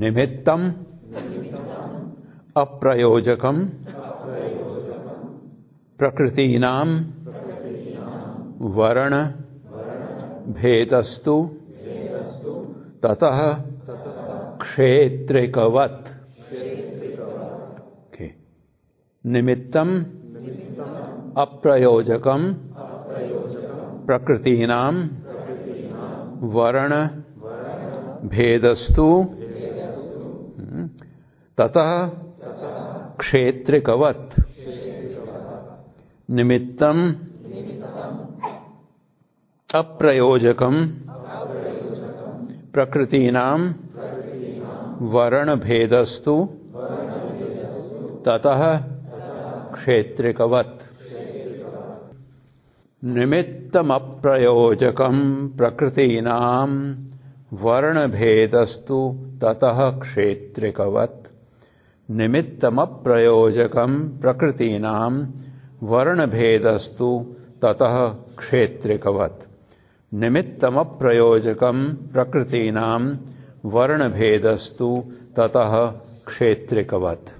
निमित्तम। अप्रयोजकम। प्रकृतीनां वर्ण। भेदस्तु। ततः। क्षेत्रिकवत्. निमित्तम। अप्रयोजकम। प्रकृतीनां वर्ण। भेदस्तु। ततः क्षेत्रिकवत्। निमित्तम अप्रयोजकम प्रकृतीनां वर्ण भेदस्तु ततः क्षेत्रिकवत्। निमित्तमप्रयोजकं प्रकृतीनां वर्णभेदस्तु। ततः क्षेत्रिकवत्। निमित्तमप्रयोजकं प्रकृतीनां वर्णभेदस्तु ततः क्षेत्रिकवत्। निमित्तमप्रयोजकं प्रकृतीनां वर्णभेदस्तु ततः क्षेत्रिकवत्